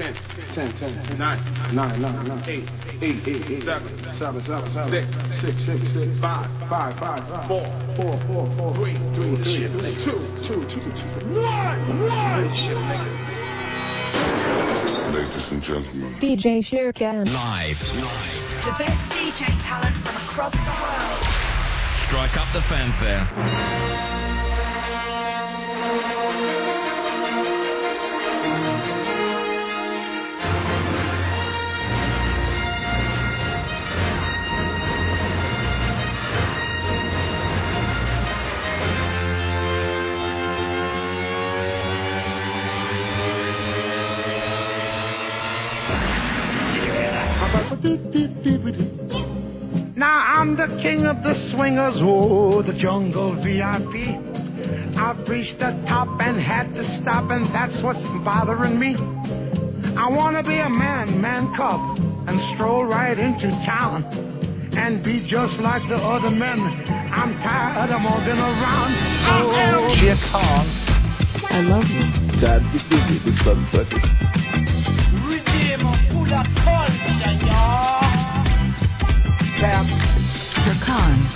10, 10, 10, 9, 9, 9, 9, 8, 8, 8, 8, 7, 7, 7, 7, 6, 6, 6, 6, 5, 5, 5, 4, 4, 4, 4, 3, 3, 3, 2, 2, 2, 2, 1, 1. Ladies and gentlemen. DJ Shir Khan. Live. Live. The best DJ talent from across the world. Strike up the fanfare. Now I'm the king of the swingers, oh, the jungle VIP. I've reached the top and had to stop, and that's what's bothering me. I wanna be a man, man cub, and stroll right into town and be just like the other men. I'm tired of moving around. Oh, Dear Khan, I love you. Dad, you busy with sunset. Cap, Shir Khan.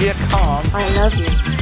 Dear Khan, I love you.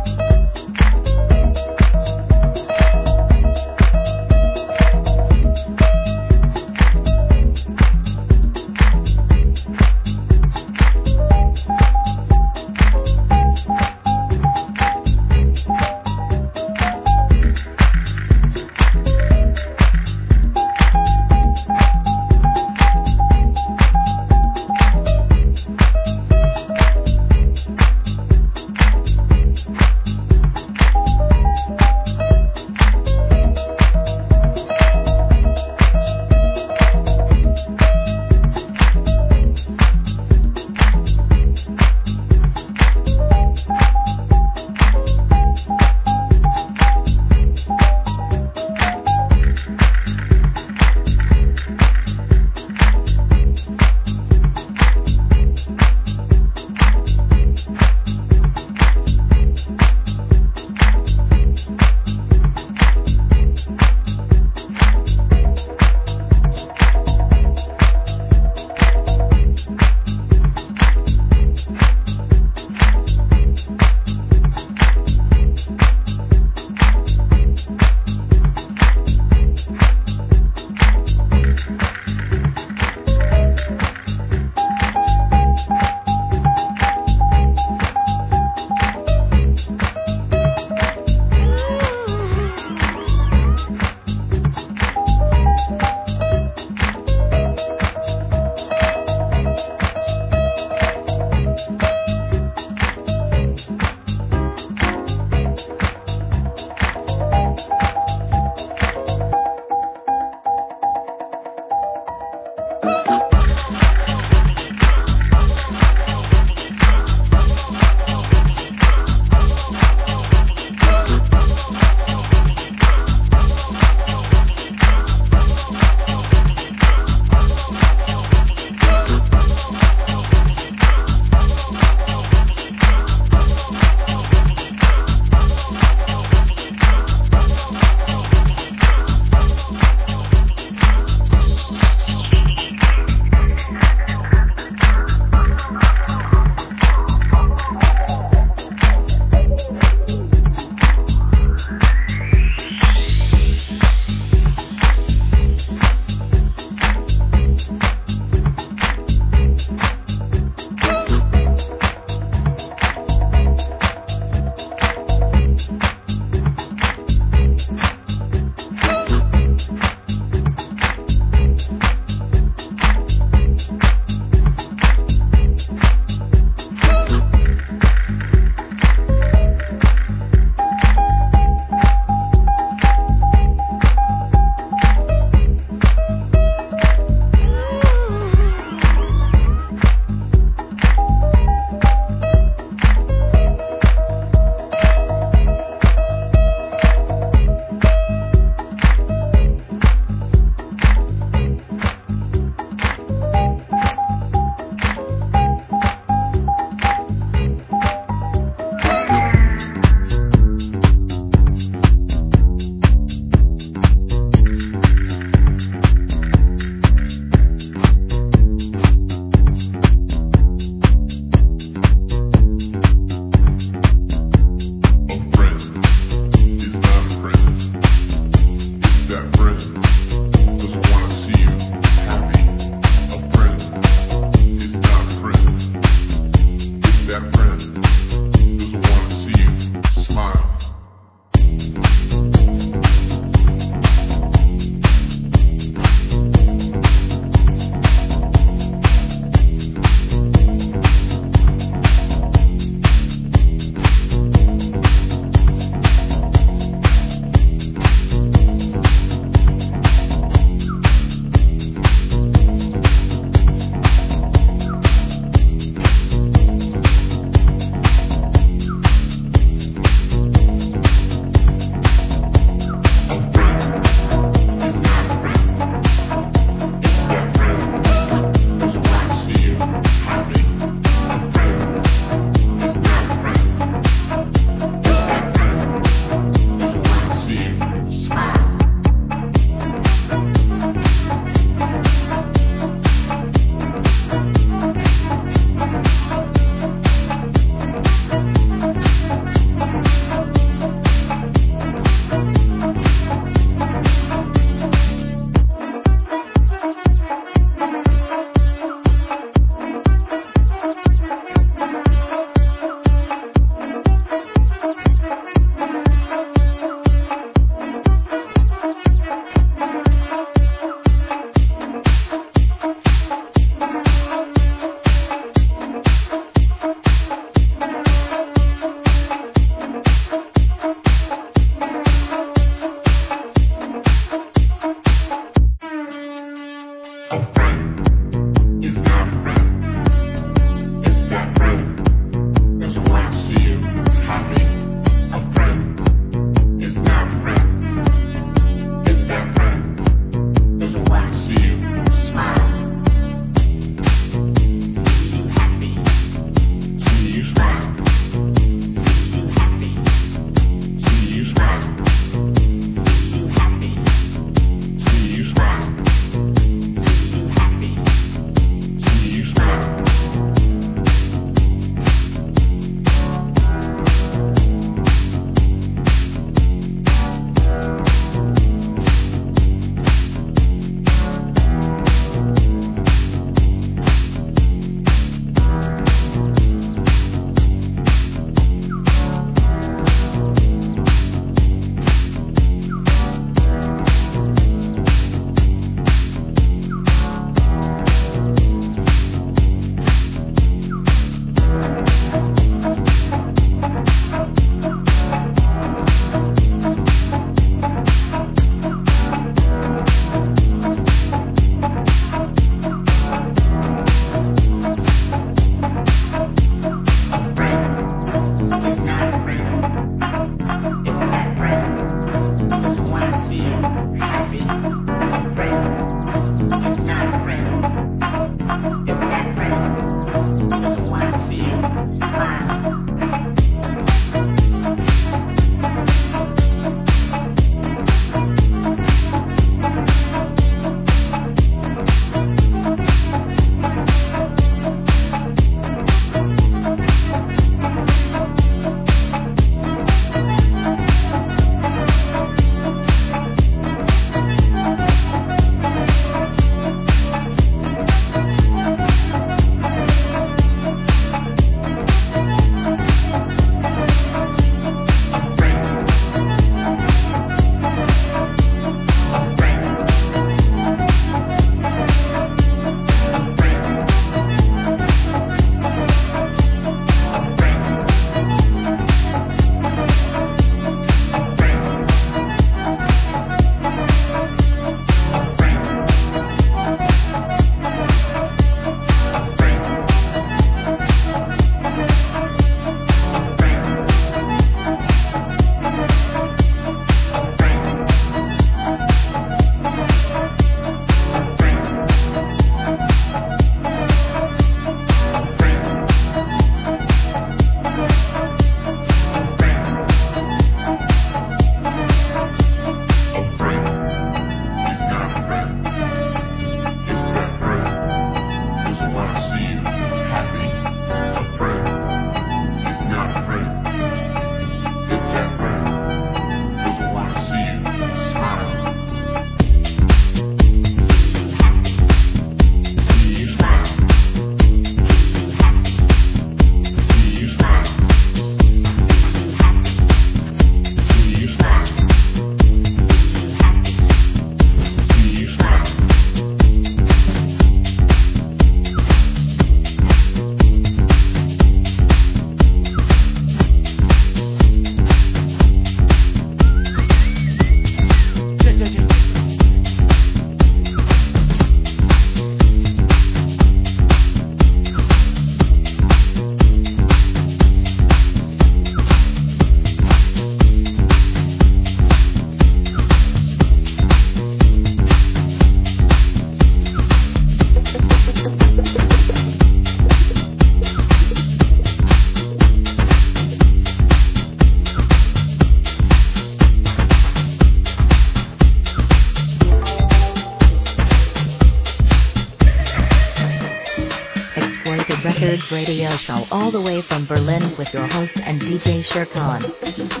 Radio show all the way from Berlin with your host and DJ Shir Khan.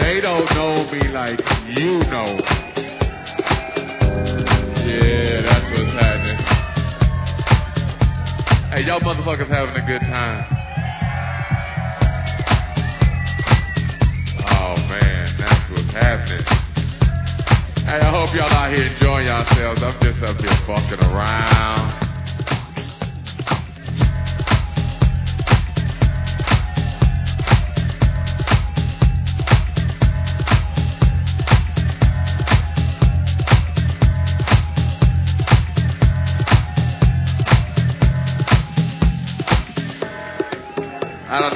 they don't know me like you know. Yeah, that's what's happening. Hey, y'all motherfuckers having a good time. Oh man, that's what's happening. Hey, I hope y'all out here enjoying yourselves. I'm just up here fucking around.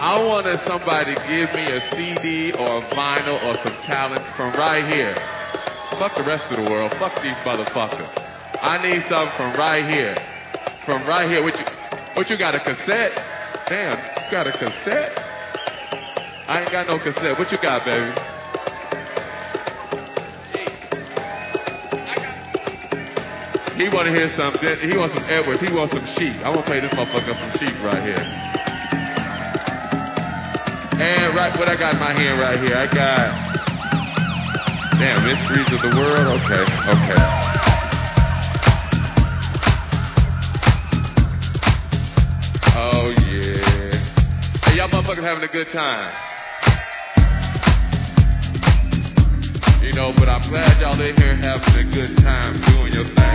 I somebody to give me a CD or a vinyl or some talents from right here. Fuck the rest of the world. Fuck these motherfuckers. I need something from right here. From right here. What you, what you got, a cassette? Damn, you got a cassette? I ain't got no cassette. What you got, baby? He want to hear some. He wants some Edwards. He wants some sheep. I want to play this motherfucker some sheep right here. And right, what I got in my hand right here, I got. Damn, mysteries of the world. Okay, okay. Oh yeah. Hey, y'all motherfuckers having a good time. You know, but I'm glad y'all in here having a good time doing your thing.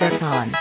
Your friend